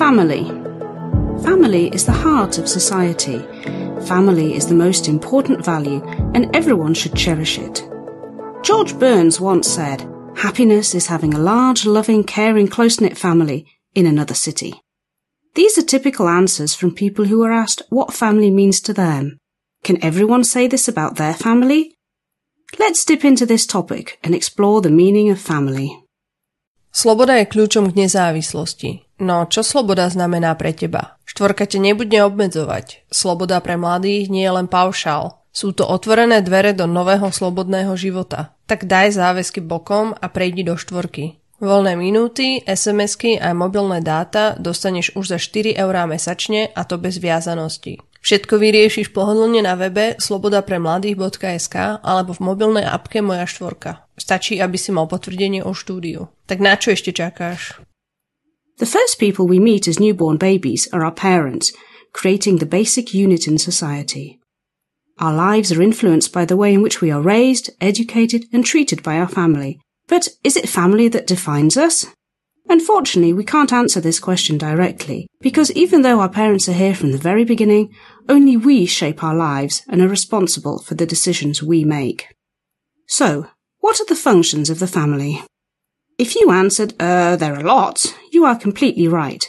Family. Family is the heart of society. Family is the most important value, and everyone should cherish it. George Burns once said, Happiness is having a large, loving, caring, close knit family in another city. These are typical answers from people who are asked what family means to them. Can everyone say this about their family? Let's dip into this topic and explore the meaning of family. Sloboda je kľúčom k nezávislosti. No, čo sloboda znamená pre teba? Štvorka te nebude obmedzovať. Sloboda pre mladých nie je len paušál. Sú to otvorené dvere do nového slobodného života. Tak daj záväzky bokom a prejdi do štvorky. Voľné minúty, SMS-ky a mobilné dáta dostaneš už za 4 eurá mesačne a to bez viazanosti. Všetko vyriešiš pohodlne na webe slobodapremladých.sk alebo v mobilnej apke Moja štvorka. Stačí, aby si mal potvrdenie o štúdiu. Tak na čo ešte čakáš? The first people we meet as newborn babies are our parents, creating the basic unit in society. Our lives are influenced by the way in which we are raised, educated, and treated by our family. But is it family that defines us? Unfortunately, we can't answer this question directly, because even though our parents are here from the very beginning, only we shape our lives and are responsible for the decisions we make. So, what are the functions of the family? If you answered, uh, there are lots, you are completely right.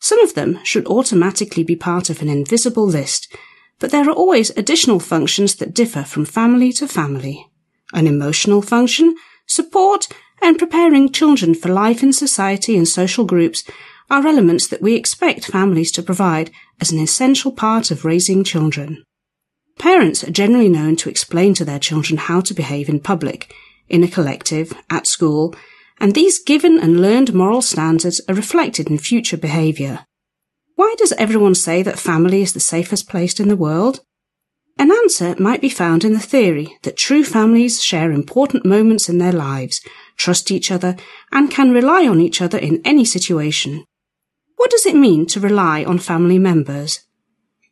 Some of them should automatically be part of an invisible list, but there are always additional functions that differ from family to family. An emotional function, support, and preparing children for life in society and social groups are elements that we expect families to provide as an essential part of raising children. Parents are generally known to explain to their children how to behave in public, in a collective, at school, and these given and learned moral standards are reflected in future behaviour. Why does everyone say that family is the safest place in the world? An answer might be found in the theory that true families share important moments in their lives, trust each other, and can rely on each other in any situation. What does it mean to rely on family members?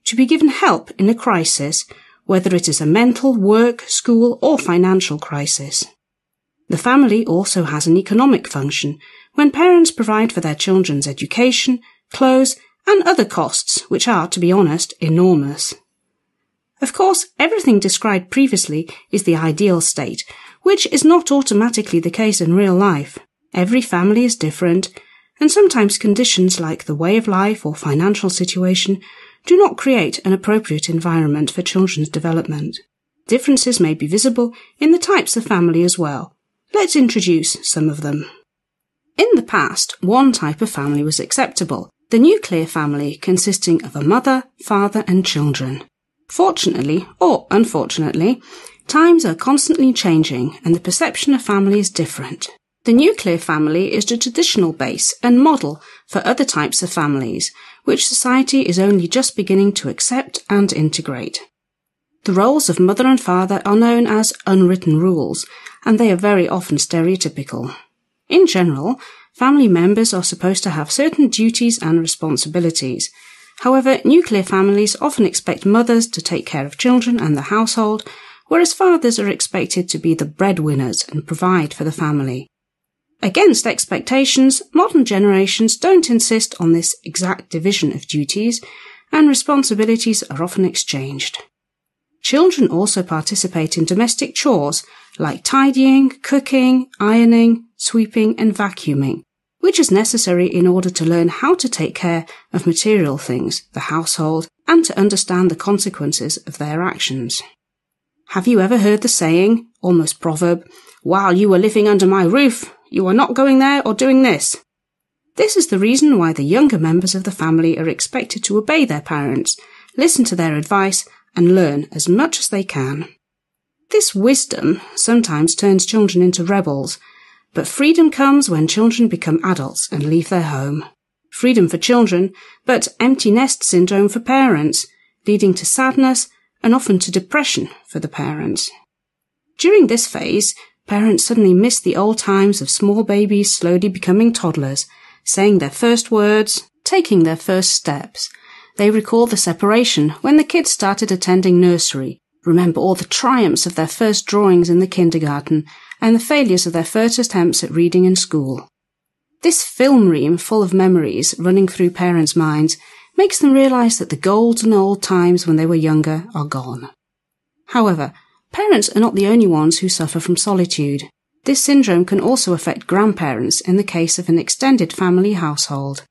To be given help in a crisis, whether it is a mental, work, school, or financial crisis. The family also has an economic function when parents provide for their children's education, clothes, and other costs, which are, to be honest, enormous. Of course, everything described previously is the ideal state, which is not automatically the case in real life. Every family is different, and sometimes conditions like the way of life or financial situation do not create an appropriate environment for children's development. Differences may be visible in the types of family as well. Let's introduce some of them. In the past, one type of family was acceptable, the nuclear family consisting of a mother, father and children. Fortunately, or unfortunately, times are constantly changing and the perception of family is different. The nuclear family is the traditional base and model for other types of families, which society is only just beginning to accept and integrate. The roles of mother and father are known as unwritten rules, and they are very often stereotypical. In general, family members are supposed to have certain duties and responsibilities, However, nuclear families often expect mothers to take care of children and the household, whereas fathers are expected to be the breadwinners and provide for the family. Against expectations, modern generations don't insist on this exact division of duties, and responsibilities are often exchanged. Children also participate in domestic chores like tidying, cooking, ironing, sweeping, and vacuuming, which is necessary in order to learn how to take care of material things, the household, and to understand the consequences of their actions. Have you ever heard the saying, almost proverb, while you are living under my roof, you are not going there or doing this? This is the reason why the younger members of the family are expected to obey their parents, listen to their advice, and learn as much as they can. This wisdom sometimes turns children into rebels but freedom comes when children become adults and leave their home. Freedom for children, but empty nest syndrome for parents, leading to sadness and often to depression for the parents. During this phase, parents suddenly miss the old times of small babies slowly becoming toddlers, saying their first words, taking their first steps. They recall the separation when the kids started attending nursery, remember all the triumphs of their first drawings in the kindergarten, and the failures of their first attempts at reading in school. This film ream full of memories running through parents' minds makes them realize that the golden old times when they were younger are gone. However, parents are not the only ones who suffer from solitude. This syndrome can also affect grandparents in the case of an extended family household.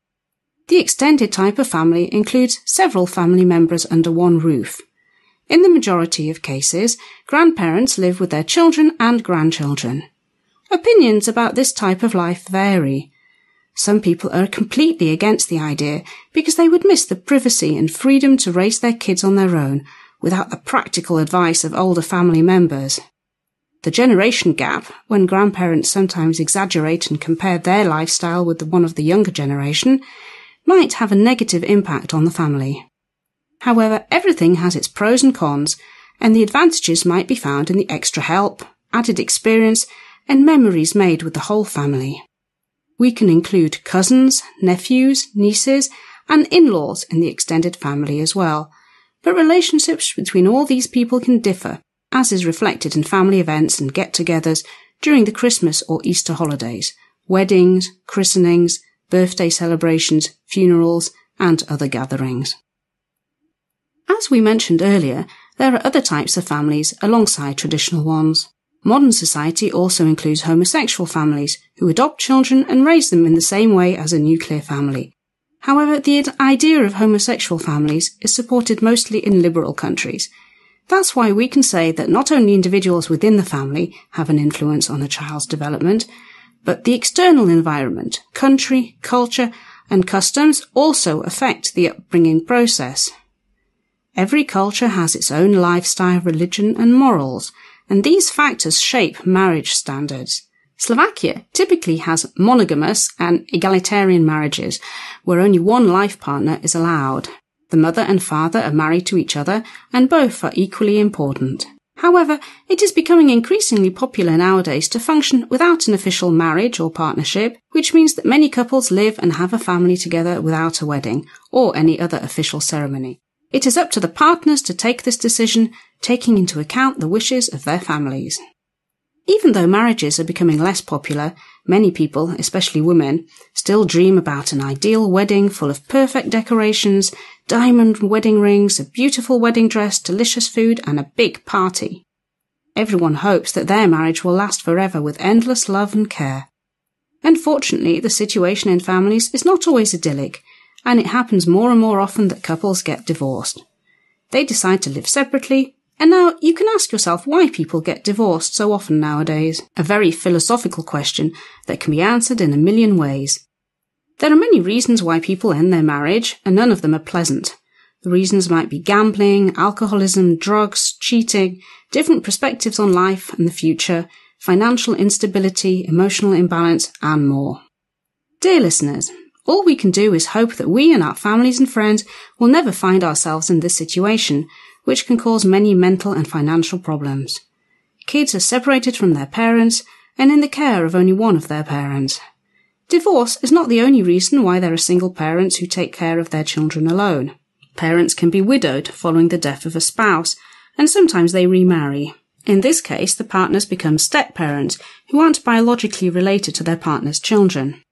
The extended type of family includes several family members under one roof. In the majority of cases, grandparents live with their children and grandchildren. Opinions about this type of life vary. Some people are completely against the idea because they would miss the privacy and freedom to raise their kids on their own without the practical advice of older family members. The generation gap, when grandparents sometimes exaggerate and compare their lifestyle with the one of the younger generation, might have a negative impact on the family. However, everything has its pros and cons, and the advantages might be found in the extra help, added experience, and memories made with the whole family. We can include cousins, nephews, nieces, and in-laws in the extended family as well. But relationships between all these people can differ, as is reflected in family events and get-togethers during the Christmas or Easter holidays, weddings, christenings, birthday celebrations, funerals, and other gatherings. As we mentioned earlier, there are other types of families alongside traditional ones. Modern society also includes homosexual families who adopt children and raise them in the same way as a nuclear family. However, the idea of homosexual families is supported mostly in liberal countries. That's why we can say that not only individuals within the family have an influence on a child's development, but the external environment, country, culture, and customs also affect the upbringing process. Every culture has its own lifestyle, religion, and morals, and these factors shape marriage standards. Slovakia typically has monogamous and egalitarian marriages, where only one life partner is allowed. The mother and father are married to each other, and both are equally important. However, it is becoming increasingly popular nowadays to function without an official marriage or partnership, which means that many couples live and have a family together without a wedding or any other official ceremony. It is up to the partners to take this decision, taking into account the wishes of their families. Even though marriages are becoming less popular, many people, especially women, still dream about an ideal wedding full of perfect decorations, diamond wedding rings, a beautiful wedding dress, delicious food, and a big party. Everyone hopes that their marriage will last forever with endless love and care. Unfortunately, the situation in families is not always idyllic, and it happens more and more often that couples get divorced. They decide to live separately, and now you can ask yourself why people get divorced so often nowadays. A very philosophical question that can be answered in a million ways. There are many reasons why people end their marriage, and none of them are pleasant. The reasons might be gambling, alcoholism, drugs, cheating, different perspectives on life and the future, financial instability, emotional imbalance, and more. Dear listeners, all we can do is hope that we and our families and friends will never find ourselves in this situation, which can cause many mental and financial problems. Kids are separated from their parents and in the care of only one of their parents. Divorce is not the only reason why there are single parents who take care of their children alone. Parents can be widowed following the death of a spouse, and sometimes they remarry. In this case, the partners become step parents who aren't biologically related to their partner's children.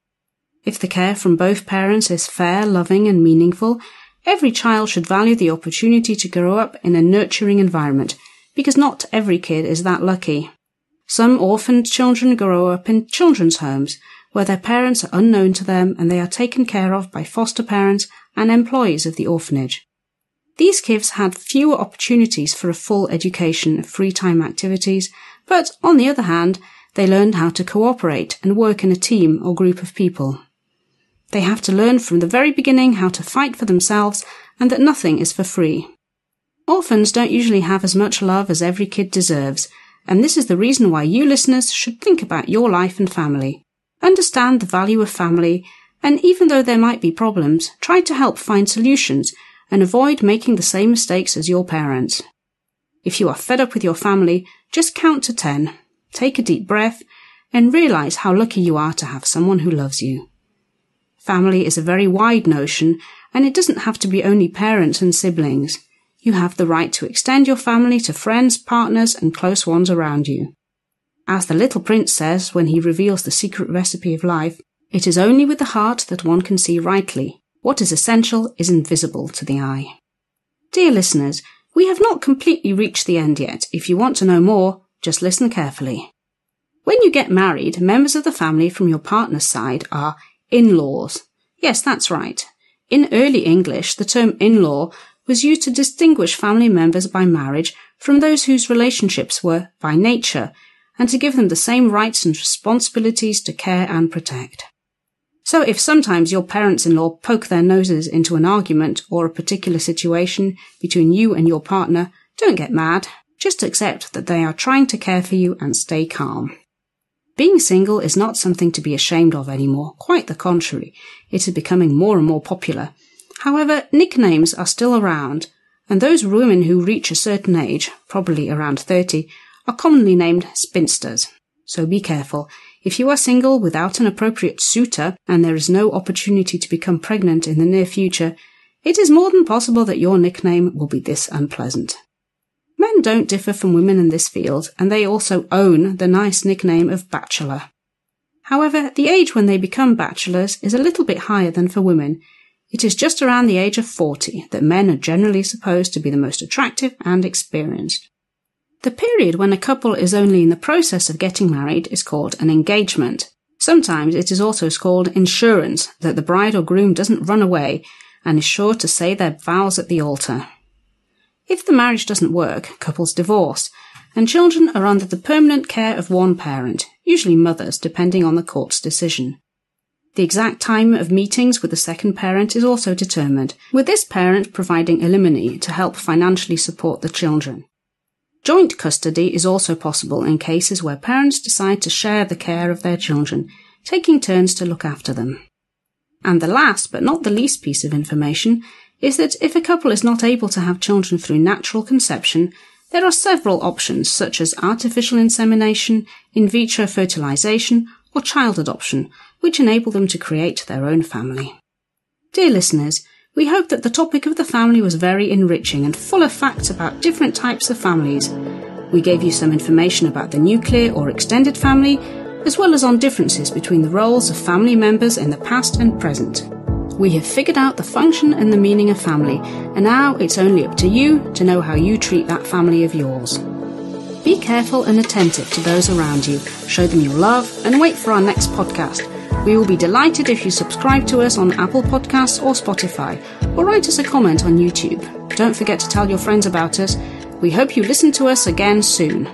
If the care from both parents is fair, loving, and meaningful, every child should value the opportunity to grow up in a nurturing environment, because not every kid is that lucky. Some orphaned children grow up in children's homes, where their parents are unknown to them and they are taken care of by foster parents and employees of the orphanage. These kids had fewer opportunities for a full education of free time activities, but on the other hand, they learned how to cooperate and work in a team or group of people. They have to learn from the very beginning how to fight for themselves and that nothing is for free. Orphans don't usually have as much love as every kid deserves, and this is the reason why you listeners should think about your life and family. Understand the value of family, and even though there might be problems, try to help find solutions and avoid making the same mistakes as your parents. If you are fed up with your family, just count to ten, take a deep breath, and realize how lucky you are to have someone who loves you. Family is a very wide notion, and it doesn't have to be only parents and siblings. You have the right to extend your family to friends, partners, and close ones around you. As the little prince says when he reveals the secret recipe of life, It is only with the heart that one can see rightly. What is essential is invisible to the eye. Dear listeners, we have not completely reached the end yet. If you want to know more, just listen carefully. When you get married, members of the family from your partner's side are in-laws. Yes, that's right. In early English, the term in-law was used to distinguish family members by marriage from those whose relationships were by nature, and to give them the same rights and responsibilities to care and protect. So if sometimes your parents-in-law poke their noses into an argument or a particular situation between you and your partner, don't get mad. Just accept that they are trying to care for you and stay calm. Being single is not something to be ashamed of anymore. Quite the contrary. It is becoming more and more popular. However, nicknames are still around, and those women who reach a certain age, probably around 30, are commonly named spinsters. So be careful. If you are single without an appropriate suitor and there is no opportunity to become pregnant in the near future, it is more than possible that your nickname will be this unpleasant. Men don't differ from women in this field, and they also own the nice nickname of bachelor. However, the age when they become bachelors is a little bit higher than for women. It is just around the age of 40 that men are generally supposed to be the most attractive and experienced. The period when a couple is only in the process of getting married is called an engagement. Sometimes it is also called insurance that the bride or groom doesn't run away and is sure to say their vows at the altar. If the marriage doesn't work, couples divorce, and children are under the permanent care of one parent, usually mothers, depending on the court's decision. The exact time of meetings with the second parent is also determined, with this parent providing alimony to help financially support the children. Joint custody is also possible in cases where parents decide to share the care of their children, taking turns to look after them. And the last but not the least piece of information is that if a couple is not able to have children through natural conception, there are several options such as artificial insemination, in vitro fertilization, or child adoption, which enable them to create their own family. Dear listeners, we hope that the topic of the family was very enriching and full of facts about different types of families. We gave you some information about the nuclear or extended family, as well as on differences between the roles of family members in the past and present. We have figured out the function and the meaning of family, and now it's only up to you to know how you treat that family of yours. Be careful and attentive to those around you, show them your love, and wait for our next podcast. We will be delighted if you subscribe to us on Apple Podcasts or Spotify, or write us a comment on YouTube. Don't forget to tell your friends about us. We hope you listen to us again soon.